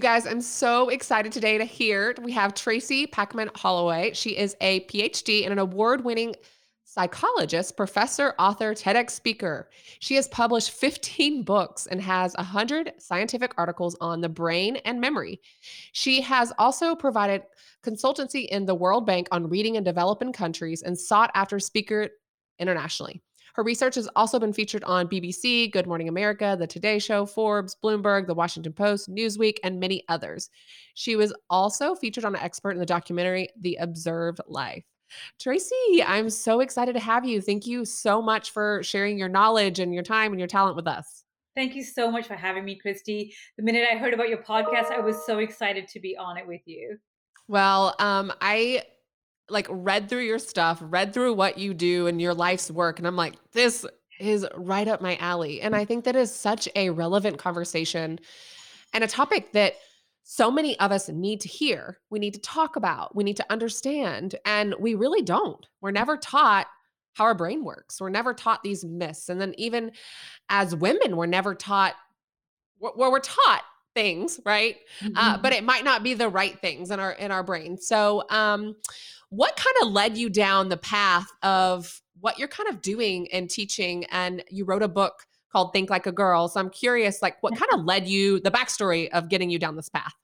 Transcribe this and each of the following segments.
You guys, I'm so excited today to hear we have Tracy Packiam Alloway. She is a PhD and an award winning psychologist, professor, author, TEDx speaker. She has published 15 books and has 100 scientific articles on the brain and memory. She has also provided consultancy in the World Bank on reading in developing countries and sought after speaker internationally. Her research has also been featured on BBC, Good Morning America, The Today Show, Forbes, Bloomberg, The Washington Post, Newsweek, and many others. She was also featured on an expert in the documentary The Observed Life. Tracy, I'm so excited to have you. Thank you so much for sharing your knowledge and your time and your talent with us. Thank you so much for having me, Kristy. The minute I heard about your podcast, I was so excited to be on it with you. Well, um, I like read through your stuff, read through what you do and your life's work, and I'm like, this is right up my alley. And I think that is such a relevant conversation and a topic that so many of us need to hear. We need to talk about, we need to understand, and we really don't. We're never taught how our brain works. We're never taught these myths. And then even as women, we're never taught well, we're taught things, right? Mm-hmm. Uh, but it might not be the right things in our in our brain. So um what kind of led you down the path of what you're kind of doing and teaching? And you wrote a book called Think Like a Girl. So I'm curious, like, what kind of led you, the backstory of getting you down this path?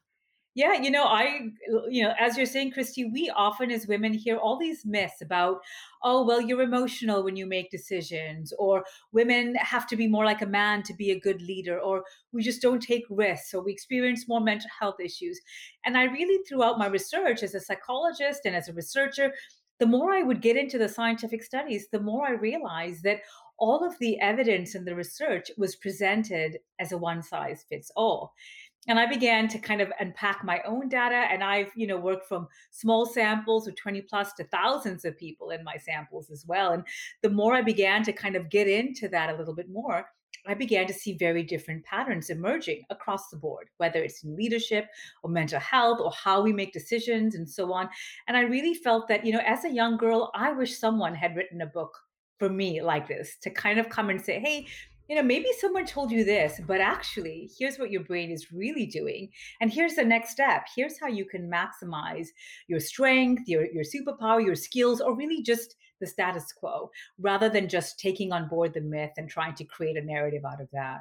Yeah, you know, I, you know, as you're saying, Kristy, we often as women hear all these myths about, oh, well, you're emotional when you make decisions, or women have to be more like a man to be a good leader, or we just don't take risks, or we experience more mental health issues. And I really, throughout my research as a psychologist and as a researcher, the more I would get into the scientific studies, the more I realized that all of the evidence and the research was presented as a one size fits all and I began to kind of unpack my own data. And I've, you know, worked from small samples of 20 plus to thousands of people in my samples as well. And the more I began to kind of get into that a little bit more, I began to see very different patterns emerging across the board, whether it's in leadership or mental health or how we make decisions and so on. And I really felt that, you know, as a young girl, I wish someone had written a book for me like this to kind of come and say, hey, you know, maybe someone told you this, but actually, here's what your brain is really doing. And here's the next step. Here's how you can maximize your strength, your, your superpower, your skills, or really just the status quo, rather than just taking on board the myth and trying to create a narrative out of that.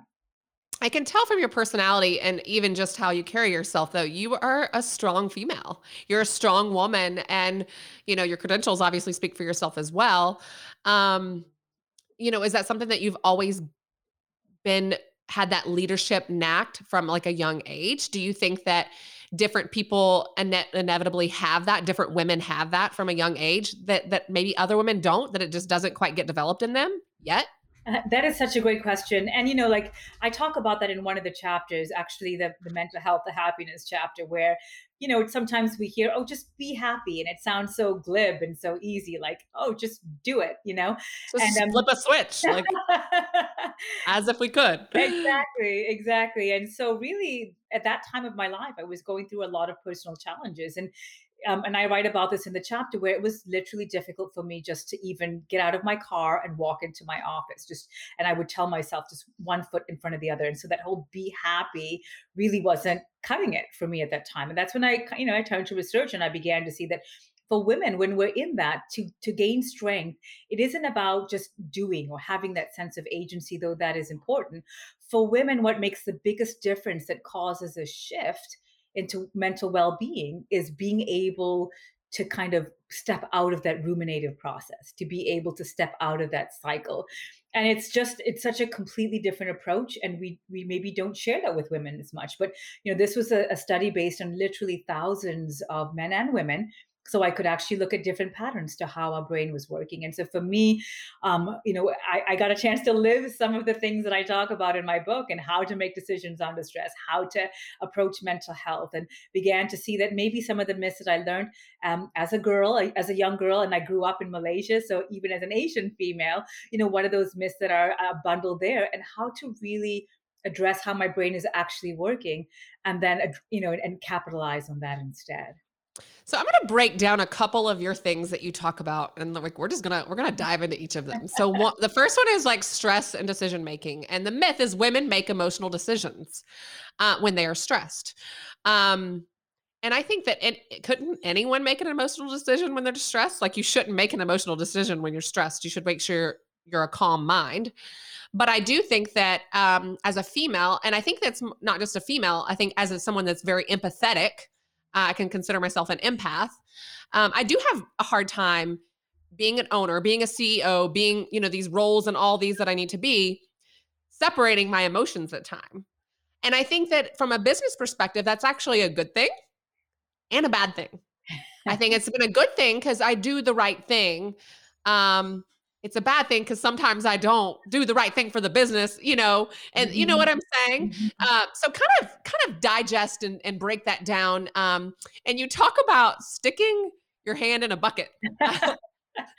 I can tell from your personality and even just how you carry yourself though you are a strong female. You're a strong woman and you know your credentials obviously speak for yourself as well. Um you know is that something that you've always been had that leadership knack from like a young age? Do you think that different people ine- inevitably have that different women have that from a young age that that maybe other women don't that it just doesn't quite get developed in them yet? That is such a great question. And, you know, like I talk about that in one of the chapters, actually, the, the mental health, the happiness chapter, where, you know, sometimes we hear, oh, just be happy. And it sounds so glib and so easy, like, oh, just do it, you know? Just and um, flip a switch, like as if we could. Exactly, exactly. And so, really, at that time of my life, I was going through a lot of personal challenges. And um, and I write about this in the chapter where it was literally difficult for me just to even get out of my car and walk into my office. Just and I would tell myself just one foot in front of the other, and so that whole "be happy" really wasn't cutting it for me at that time. And that's when I, you know, I turned to research and I began to see that for women when we're in that to to gain strength it isn't about just doing or having that sense of agency though that is important for women what makes the biggest difference that causes a shift into mental well-being is being able to kind of step out of that ruminative process to be able to step out of that cycle. And it's just it's such a completely different approach and we we maybe don't share that with women as much but you know this was a, a study based on literally thousands of men and women so I could actually look at different patterns to how our brain was working. And so for me, um, you know, I, I, got a chance to live some of the things that I talk about in my book and how to make decisions under stress, how to approach mental health, and began to see that maybe some of the myths that I learned um, as a girl, as a young girl, and I grew up in Malaysia. So even as an Asian female, you know, what are those myths that are uh, bundled there and how to really address how my brain is actually working and then, you know, and capitalize on that instead. So I'm going to break down a couple of your things that you talk about, and like we're just gonna we're gonna dive into each of them. So one, the first one is like stress and decision making, and the myth is women make emotional decisions uh, when they are stressed. Um, and I think that it, couldn't anyone make an emotional decision when they're distressed? Like you shouldn't make an emotional decision when you're stressed. You should make sure you're a calm mind. But I do think that um, as a female, and I think that's not just a female. I think as a, someone that's very empathetic, uh, I can consider myself an empath. Um, I do have a hard time being an owner, being a CEO, being you know these roles and all these that I need to be, separating my emotions at time. And I think that from a business perspective, that's actually a good thing and a bad thing. I think it's been a good thing because I do the right thing. Um, it's a bad thing because sometimes I don't do the right thing for the business, you know, and you know Mhm, what I'm saying. mhm. Uh, so kind of kind of digest and, and break that down. Um, and you talk about sticking your hand in a bucket.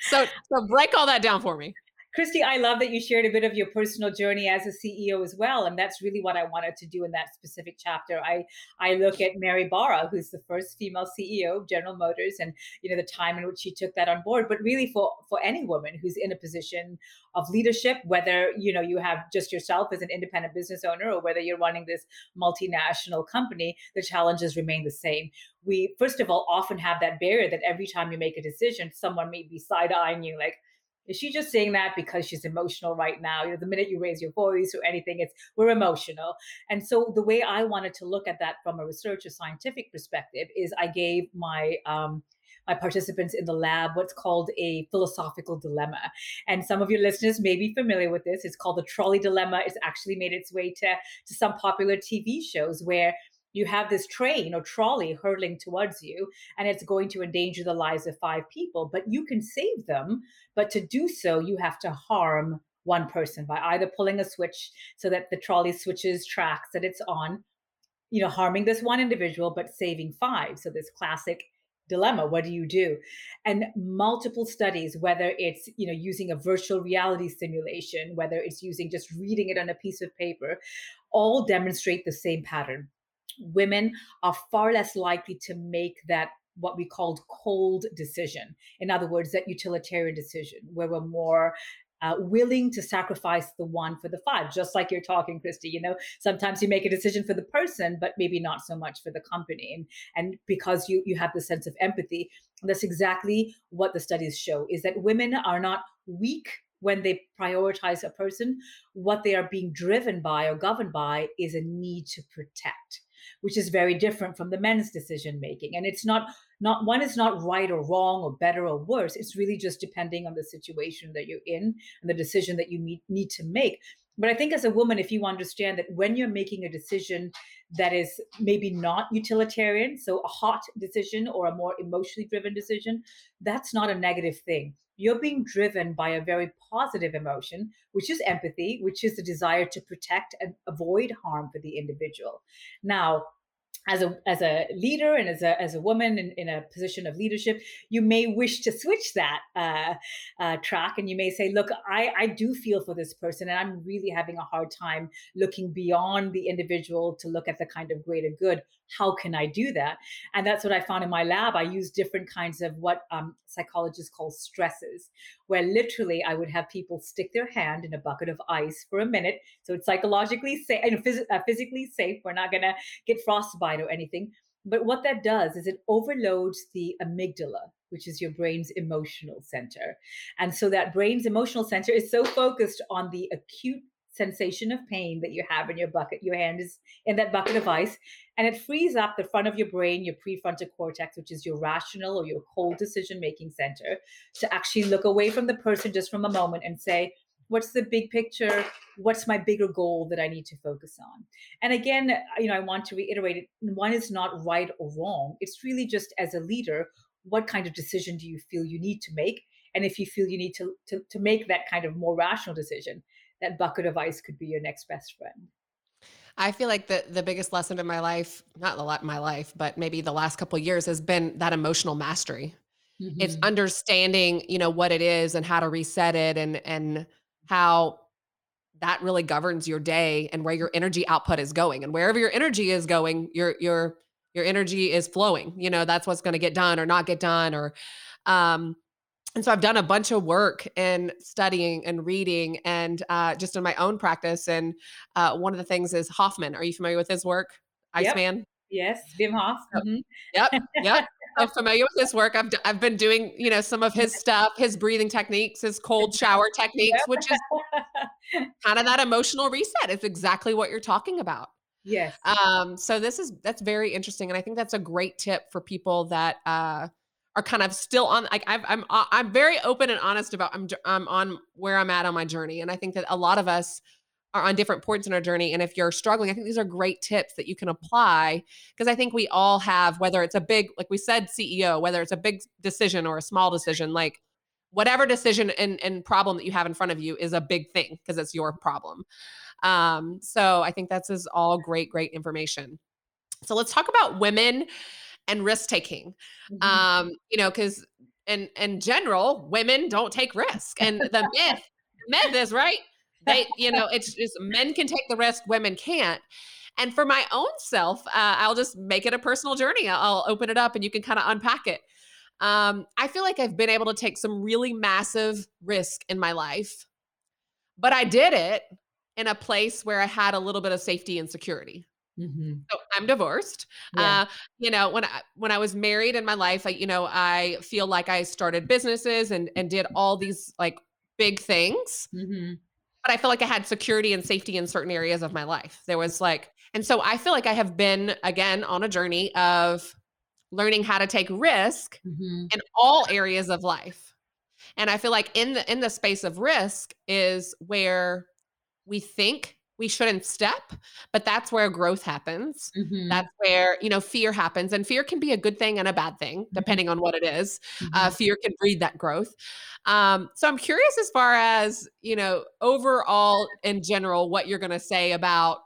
so so break all that down for me. Kristy, I love that you shared a bit of your personal journey as a CEO as well, and that's really what I wanted to do in that specific chapter. I I look at Mary Barra, who's the first female CEO of General Motors, and you know the time in which she took that on board. But really, for for any woman who's in a position of leadership, whether you know you have just yourself as an independent business owner or whether you're running this multinational company, the challenges remain the same. We first of all often have that barrier that every time you make a decision, someone may be side eyeing you like is she just saying that because she's emotional right now? You know, the minute you raise your voice or anything, it's we're emotional. And so the way I wanted to look at that from a research or scientific perspective is I gave my um, my participants in the lab what's called a philosophical dilemma. And some of your listeners may be familiar with this. It's called the trolley dilemma. It's actually made its way to, to some popular TV shows where you have this train or trolley hurtling towards you and it's going to endanger the lives of five people, but you can save them. But to do so, you have to harm one person by either pulling a switch so that the trolley switches tracks that it's on, you know, harming this one individual, but saving five. So this classic dilemma what do you do and multiple studies whether it's you know using a virtual reality simulation whether it's using just reading it on a piece of paper all demonstrate the same pattern women are far less likely to make that what we called cold decision. In other words, that utilitarian decision where we're more uh, willing to sacrifice the one for the five, just like you're talking, Kristy. You know, sometimes you make a decision for the person, but maybe not so much for the company, and and because you you have the sense of empathy, that's exactly what the studies show: is that women are not weak when they prioritize a person. What they are being driven by or governed by is a need to protect which is very different from the men's decision making and it's not not one is not right or wrong or better or worse. It's really just depending on the situation that you're in and the decision that you need, need to make. But i think as a woman if you understand that when you're making a decision that is maybe not utilitarian so a hot decision or a more emotionally driven decision that's not a negative thing you're being driven by a very positive emotion, which is empathy, which is the desire to protect and avoid harm for the individual. Now, as a as a leader and as a as a woman in, in a position of leadership, you may wish to switch that uh, uh, track, and you may say, "Look, I I do feel for this person, and I'm really having a hard time looking beyond the individual to look at the kind of greater good. How can I do that?" And that's what I found in my lab. I use different kinds of what um, psychologists call stresses, where literally I would have people stick their hand in a bucket of ice for a minute, so it's psychologically safe and phys- uh, physically safe. We're not gonna get frostbite or anything. But what that does is it overloads the amygdala, which is your brain's emotional center. And so that brain's emotional center is so focused on the acute sensation of pain that you have in your bucket. Your hand is in that bucket of ice, and it frees up the front of your brain, your prefrontal cortex, which is your rational or your cold decision making center, to actually look away from the person just from a moment and say, what's the big picture? What's my bigger goal that i need to focus on? And again uh, you know i want to reiterate it one is not right or wrong. It's really just as a leader what kind of decision do you feel you need to make? And if you feel you need to to, to make that kind of more rational decision that bucket of ice could be your next best friend I feel like the the biggest lesson in my life, not a lot in my life, but maybe the last couple of years has been that emotional mastery. It's hmm understanding, you know, what it is and how to reset it and and how that really governs your day and where your energy output is going. And wherever your energy is going, your your your energy is flowing. You know, that's what's going to get done or not get done or um and so I've done a bunch of work in studying and reading and uh, just in my own practice. And uh, one of the things is Hoffman. Are you familiar with his work, yep Iceman? Yes, Wim Hof. Mhm. Yep, yep. I'm familiar with his work. I've, I've been doing, you know, some of his stuff, his breathing techniques, his cold shower techniques, yep. which is kind of that emotional reset. It's exactly what you're talking about. Yes. Um, so this is that's very interesting, and I think that's a great tip for people that uh, are kind of still on. Like I've, I'm, uh, I'm very open and honest about. I'm, I'm on where I'm at on my journey, and I think that a lot of us are on different points in our journey. And if you're struggling, I think these are great tips that you can apply because I think we all have, whether it's a big, like we said, CEO, whether it's a big decision or a small decision, like whatever decision and, and problem that you have in front of you is a big thing because it's your problem. Um, so I think that's is all great, great information. So let's talk about women and risk taking. Mm-hmm. Um, you know, because in in general, women don't take risk. And the myth, myth is right. They, you know, it's just men can take the risk, women can't. And for my own self, uh, I'll just make it a personal journey. I'll open it up and you can kind of unpack it. Um, I feel like I've been able to take some really massive risk in my life, but I did it in a place where I had a little bit of safety and security. Mm-hmm. So I'm divorced. Yeah. Uh, you know, when I when I was married in my life, I, you know, I feel like I started businesses and and did all these like big things. Mm-hmm. But I feel like I had security and safety in certain areas of my life. There was like, and so I feel like I have been again on a journey of learning how to take risk mm-hmm. in all areas of life. And I feel like in the in the space of risk is where we think we shouldn't step but that's where growth happens mm-hmm. that's where you know fear happens and fear can be a good thing and a bad thing mm-hmm. depending on what it is. Uh, mm-hmm. uh, fear can breed that growth um, so i'm curious as far as you know overall in general what you're going to say about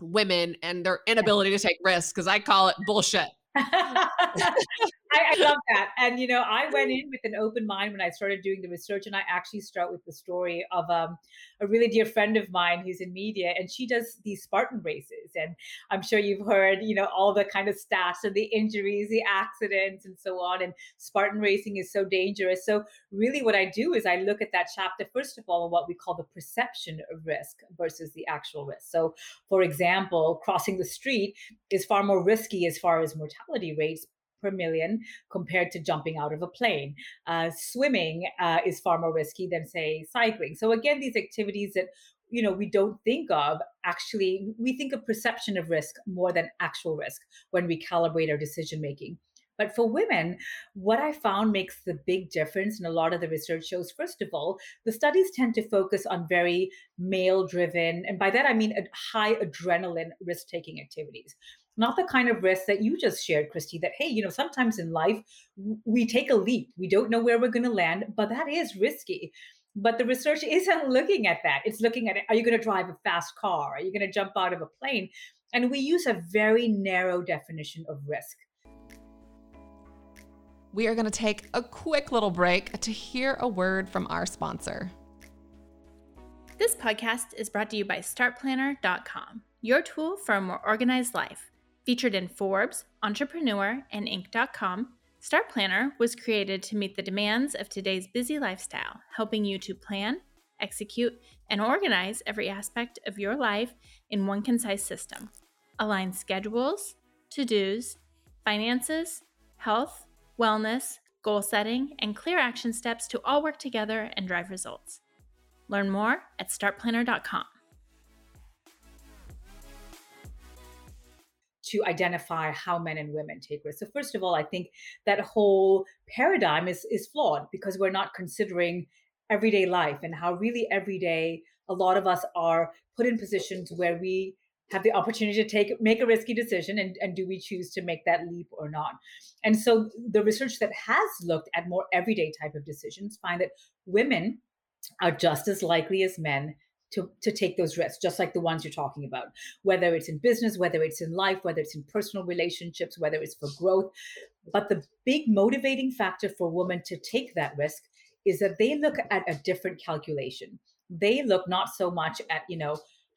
women and their inability to take risks because i call it bullshit I, I, love that. And, you know, I went in with an open mind when I started doing the research, and I actually start with the story of um, a really dear friend of mine who's in media, and she does these Spartan races. And I'm sure you've heard, you know, all the kind of stats and the injuries, the accidents, and so on. And Spartan racing is so dangerous. So, really, what I do is I look at that chapter, first of all, what we call the perception of risk versus the actual risk. So, for example, crossing the street is far more risky as far as mortality rates per million compared to jumping out of a plane. Uh, swimming uh, is far more risky than, say, cycling. So, again, these activities that you know we don't think of actually we think of perception of risk more than actual risk when we calibrate our decision making but for women, what I found makes the big difference, and a lot of the research shows, first of all, the studies tend to focus on very male driven, and by that I mean high adrenaline risk taking activities not the kind of risk that you just shared, Kristy, that, hey, you know, sometimes in life we take a leap. We don't know where we're going to land, but that is risky. But the research isn't looking at that. It's looking at are you going to drive a fast car? Are you going to jump out of a plane? And we use a very narrow definition of risk. We are going to take a quick little break to hear a word from our sponsor. This podcast is brought to you by StartPlanner.com, your tool for a more organized life. Featured in Forbes, Entrepreneur, and Inc.com, Start Planner was created to meet the demands of today's busy lifestyle, helping you to plan, execute, and organize every aspect of your life in one concise system. Align schedules, to dos, finances, health, wellness, goal setting, and clear action steps to all work together and drive results. Learn more at startplanner.com. to identify how men and women take risks. So first of all, I think that whole paradigm is is flawed because we're not considering everyday life and how really every day a lot of us are put in positions where we have the opportunity to take make a risky decision and, and do we choose to make that leap or not and so the research that has looked at more everyday type of decisions find that women are just as likely as men to, to take those risks, just like the ones you're talking about, whether it's in business, whether it's in life, whether it's in personal relationships, whether it's for growth. But the big motivating factor for women to take that risk is that they look at a different calculation. They look not so much at, you know,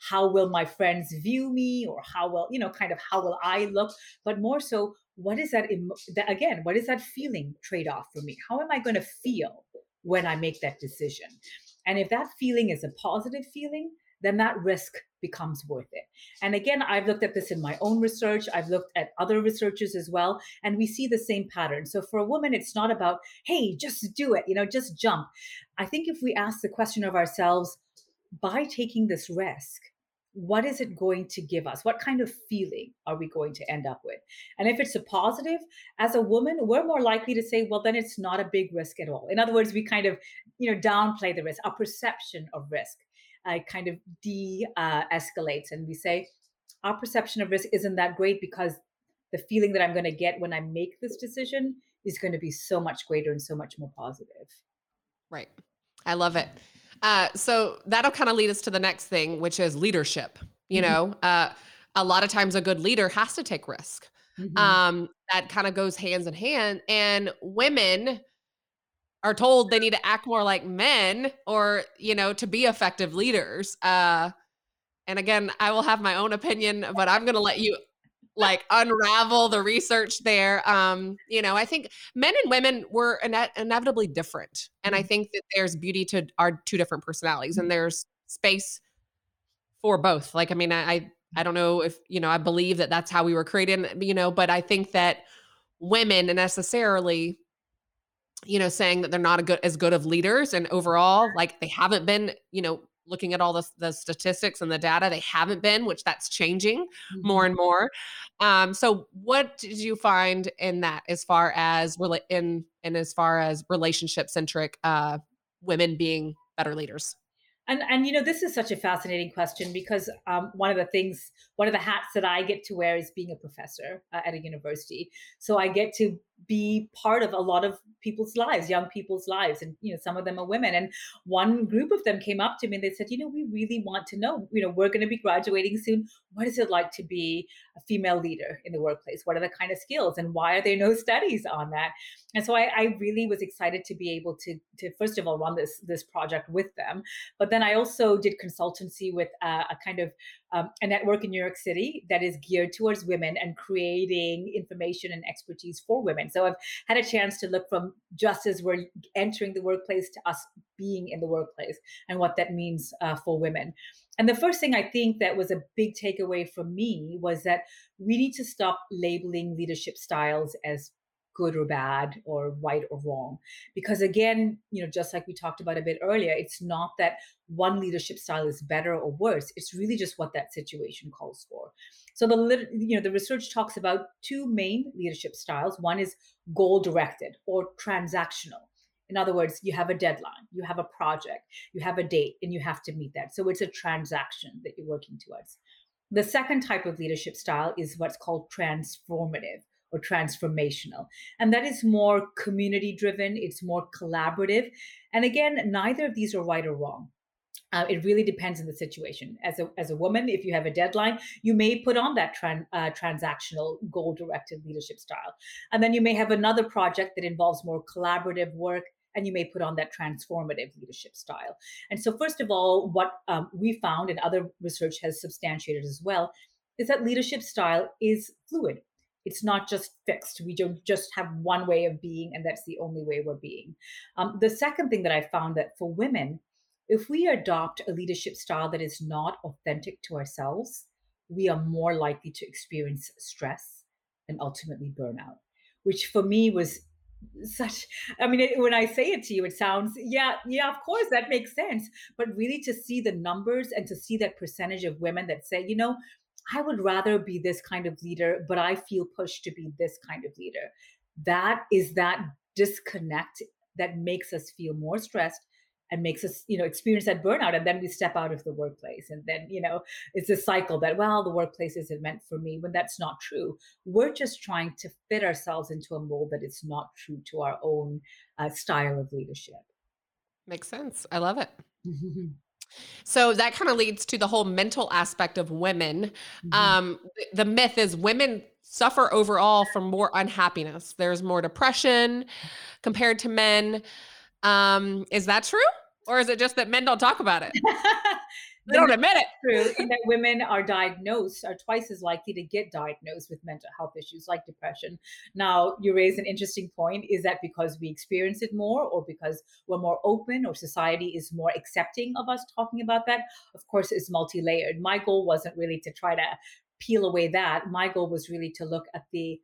how will my friends view me or how will, you know, kind of how will I look, but more so, what is that, that again, what is that feeling trade off for me? How am I going to feel when I make that decision? And if that feeling is a positive feeling, then that risk becomes worth it. And again, I've looked at this in my own research. I've looked at other researchers as well, and we see the same pattern. So for a woman, it's not about, hey, just do it, you know, just jump. I think if we ask the question of ourselves, by taking this risk, what is it going to give us? What kind of feeling are we going to end up with? And if it's a positive, as a woman, we're more likely to say, well, then it's not a big risk at all. In other words, we kind of, you know, downplay the risk, our perception of risk uh, kind of de uh, escalates. And we say, our perception of risk isn't that great because the feeling that I'm going to get when I make this decision is going to be so much greater and so much more positive. Right. I love it. Uh, so that'll kind of lead us to the next thing, which is leadership. You mm-hmm. know, uh, a lot of times a good leader has to take risk. Mm-hmm. Um, that kind of goes hands in hand. And women are told they need to act more like men or, you know, to be effective leaders. Uh, and again, I will have my own opinion, but I'm going to let you like unravel the research there. Um, you know, I think men and women were ine- inevitably different. And I mm-hmm. think that there's beauty to our two different personalities and mm-hmm. there's space for both. Like, I mean, I, I don't know if, you know, I believe that that's how we were created, you know, but I think that women necessarily, you know, saying that they're not a good, as good of leaders and overall, like they haven't been, you know, looking at all the, the statistics and the data they haven't been which that's changing mm-hmm. more and more. Um, so what did you find in that as far as in and as far as relationship centric uh, women being better leaders? And and you know this is such a fascinating question because um, one of the things one of the hats that i get to wear is being a professor uh, at a university. So i get to be part of a lot of people's lives young people's lives and you know some of them are women. And one group of them came up to me and they said you know we really want to know you know we're going to be graduating soon. What is it like to be a female leader in the workplace? What are the kind of skills and why are there no studies on that? And so I, I really was excited to be able to to first of all run this this project with them. But then i also did consultancy with uh, a kind of um, a network in New York City that is geared towards women and creating information and expertise for women. So I've had a chance to look from just as we're entering the workplace to us being in the workplace and what that means uh, for women. And the first thing I think that was a big takeaway for me was that we need to stop labeling leadership styles as good or bad or right or wrong. Because again you know just like we talked about a bit earlier it's not that one leadership style is better or worse it's really just what that situation calls for. So the you know the research talks about two main leadership styles. One is goal directed or transactional. In other words you have a deadline you have a project you have a date and you have to meet that. So it's a transaction that you're working towards. The second type of leadership style is what's called transformative or transformational. And that is more community driven, it's more collaborative. And again, neither of these are right or wrong. Uh, it really depends on the situation. As a, as a woman, if you have a deadline, you may put on that uh, transactional goal directed leadership style. And then you may have another project that involves more collaborative work and you may put on that transformative leadership style. And so, first of all, what um, we found and other research has substantiated as well is that leadership style is fluid it's not just fixed. We don't just have one way of being, and that's the only way we're being. Um, the second thing that I found that for women, if we adopt a leadership style that is not authentic to ourselves, we are more likely to experience stress and ultimately burnout, which for me was such i mean it, when i say it to you it sounds yeah yeah of course that makes sense but really to see the numbers and to see that percentage of women that say you know I would rather be this kind of leader, but I feel pushed to be this kind of leader. That is that disconnect that makes us feel more stressed and makes us, you know, experience that burnout. And then we step out of the workplace. And then, you know, it's a cycle that, well, the workplace isn't meant for me when that's not true. We're just trying to fit ourselves into a mold that is not true to our own uh, style of leadership. Makes sense. I love it. So that kind of leads to the whole mental aspect of women. Mm-hmm. Um, the myth is women suffer overall from more unhappiness. There's more depression compared to men. Um, is that true? Or is it just that men don't talk about it? they don't admit it. True, and that women are diagnosed, are twice as likely to get diagnosed with mental health issues like depression. Now, you raise an interesting point. Is that because we experience it more, or because we're more open, or society is more accepting of us talking about that? Of course, it's multi layered. My goal wasn't really to try to peel away that. My goal was really to look at the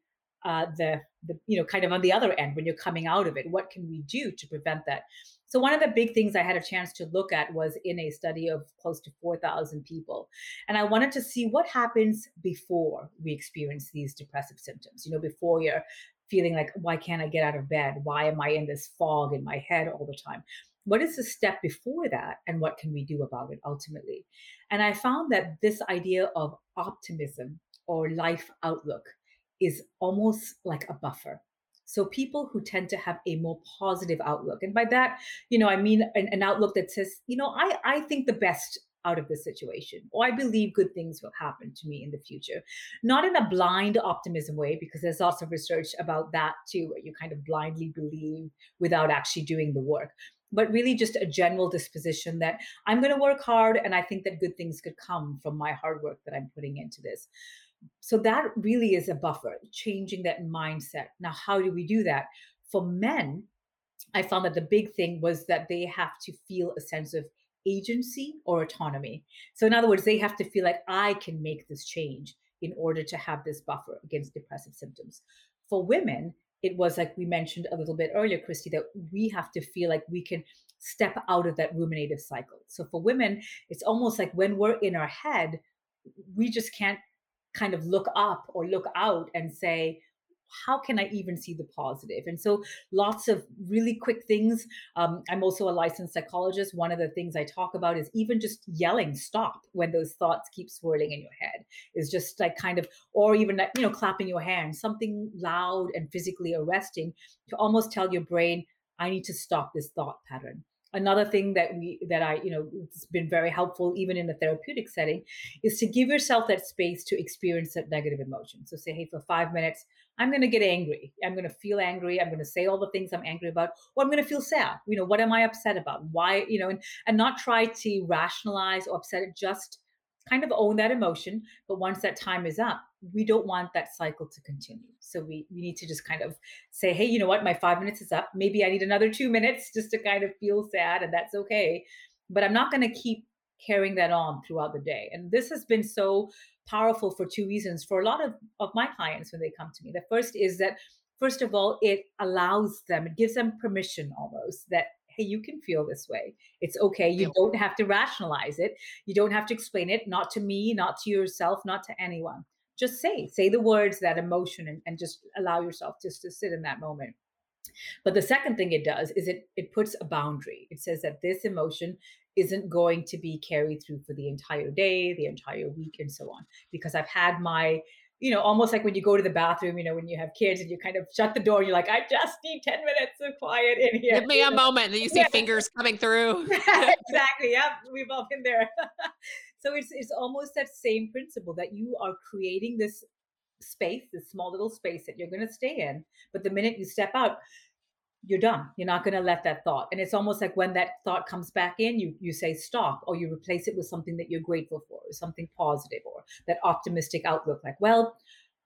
uh, the the you know kind of on the other end when you're coming out of it. What can we do to prevent that? So one of the big things I had a chance to look at was in a study of close to 4,000 people. And I wanted to see what happens before we experience these depressive symptoms. You know, before you're feeling like, why can't I get out of bed? Why am I in this fog in my head all the time? What is the step before that? And what can we do about it ultimately? And I found that this idea of optimism or life outlook is almost like a buffer so people who tend to have a more positive outlook, and by that, you know, I mean an, an outlook that says, you know, I I think the best out of this situation, or I believe good things will happen to me in the future. Not in a blind optimism way, because there's lots of research about that too, where you kind of blindly believe without actually doing the work. But really, just a general disposition that I'm going to work hard and I think that good things could come from my hard work that I'm putting into this so that really is a buffer changing that mindset. Now how do we do that? For men i found that the big thing was that they have to feel a sense of agency or autonomy. So in other words they have to feel like i can make this change in order to have this buffer against depressive symptoms. For women it was like we mentioned a little bit earlier Kristy that we have to feel like we can step out of that ruminative cycle. So for women it's almost like when we're in our head we just can't kind of look up or look out and say, how can I even see the positive? And so, lots of really quick things. Um, I'm also a licensed psychologist. One of the things I talk about is even just yelling stop when those thoughts keep swirling in your head, is just like kind of, or even, like, you know, clapping your hands, something loud and physically arresting to almost tell your brain, I need to stop this thought pattern another thing that we that i you know it's been very helpful even in a therapeutic setting is to give yourself that space to experience that negative emotion. So say hey for five minutes i'm going to get angry. I'm going to feel angry. I'm going to say all the things i'm angry about or i'm going to feel sad. You know what am i upset about? Why you know and, and not try to rationalize or upset it just kind of own that emotion but once that time is up we don't want that cycle to continue. So we, we need to just kind of say hey you know what? My five minutes is up. Maybe i need another two minutes just to kind of feel sad and that's okay. But i'm not going to keep carrying that on throughout the day. And this has been so powerful for two reasons for a lot of, of my clients when they come to me. The first is that first of all it allows them it gives them permission almost that hey, you can feel this way. It's okay. You don't have to rationalize it. You don't have to explain it, not to me, not to yourself, not to anyone. Just say, say the words, that emotion, and, and just allow yourself just to sit in that moment. But the second thing it does is it it puts a boundary. It says that this emotion isn't going to be carried through for the entire day, the entire week, and so on. Because I've had my you know, almost like when you go to the bathroom, you know, when you have kids and you kind of shut the door, you're like, I just need 10 minutes of quiet in here. Give me a moment. And you see yeah. fingers coming through. exactly. Yep. We've all been there. so it's it's almost that same principle that you are creating this space, this small little space that you're going to stay in. But the minute you step out, you're done. You're not going to let that thought. And it's almost like when that thought comes back in, you you say stop, or you replace it with something that you're grateful for, or something positive, or that optimistic outlook. Like, well,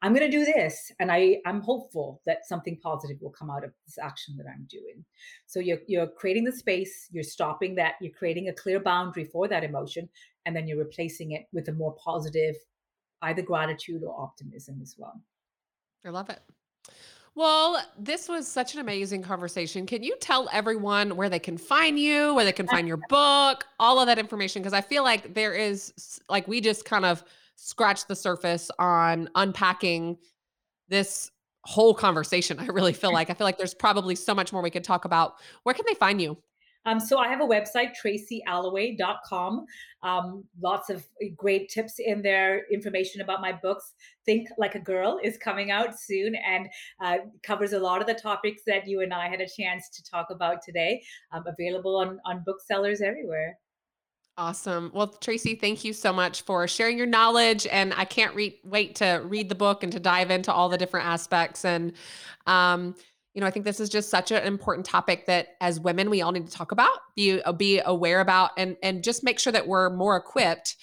I'm going to do this, and I I'm hopeful that something positive will come out of this action that I'm doing. So you're you're creating the space. You're stopping that. You're creating a clear boundary for that emotion, and then you're replacing it with a more positive, either gratitude or optimism as well. I love it. Well, this was such an amazing conversation. Can you tell everyone where they can find you, where they can find your book, all of that information? Because I feel like there is, like, we just kind of scratched the surface on unpacking this whole conversation. I really feel like I feel like there's probably so much more we could talk about. Where can they find you? Um, so I have a website, tracyalloway.com. Um, lots of great tips in there, information about my books. Think Like a Girl is coming out soon and uh, covers a lot of the topics that you and I had a chance to talk about today. Um, available on, on booksellers everywhere. Awesome. Well, Tracy, thank you so much for sharing your knowledge. And I can't re- wait to read the book and to dive into all the different aspects. And um, you know, I think this is just such an important topic that as women we all need to talk about, be uh, be aware about, and and just make sure that we're more equipped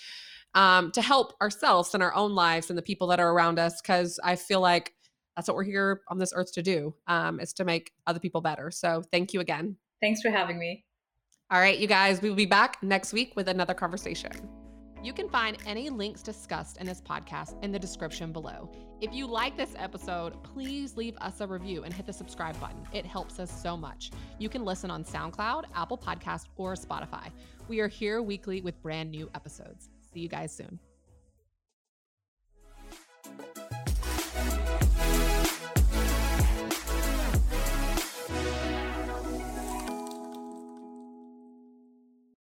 um, to help ourselves and our own lives and the people that are around us. Because I feel like that's what we're here on this earth to do, um, is to make other people better. So thank you again. Thanks for having me. All right, you guys, we will be back next week with another conversation. You can find any links discussed in this podcast in the description below. If you like this episode, please leave us a review and hit the subscribe button. It helps us so much. You can listen on SoundCloud, Apple Podcast, or Spotify. We are here weekly with brand new episodes. See you guys soon.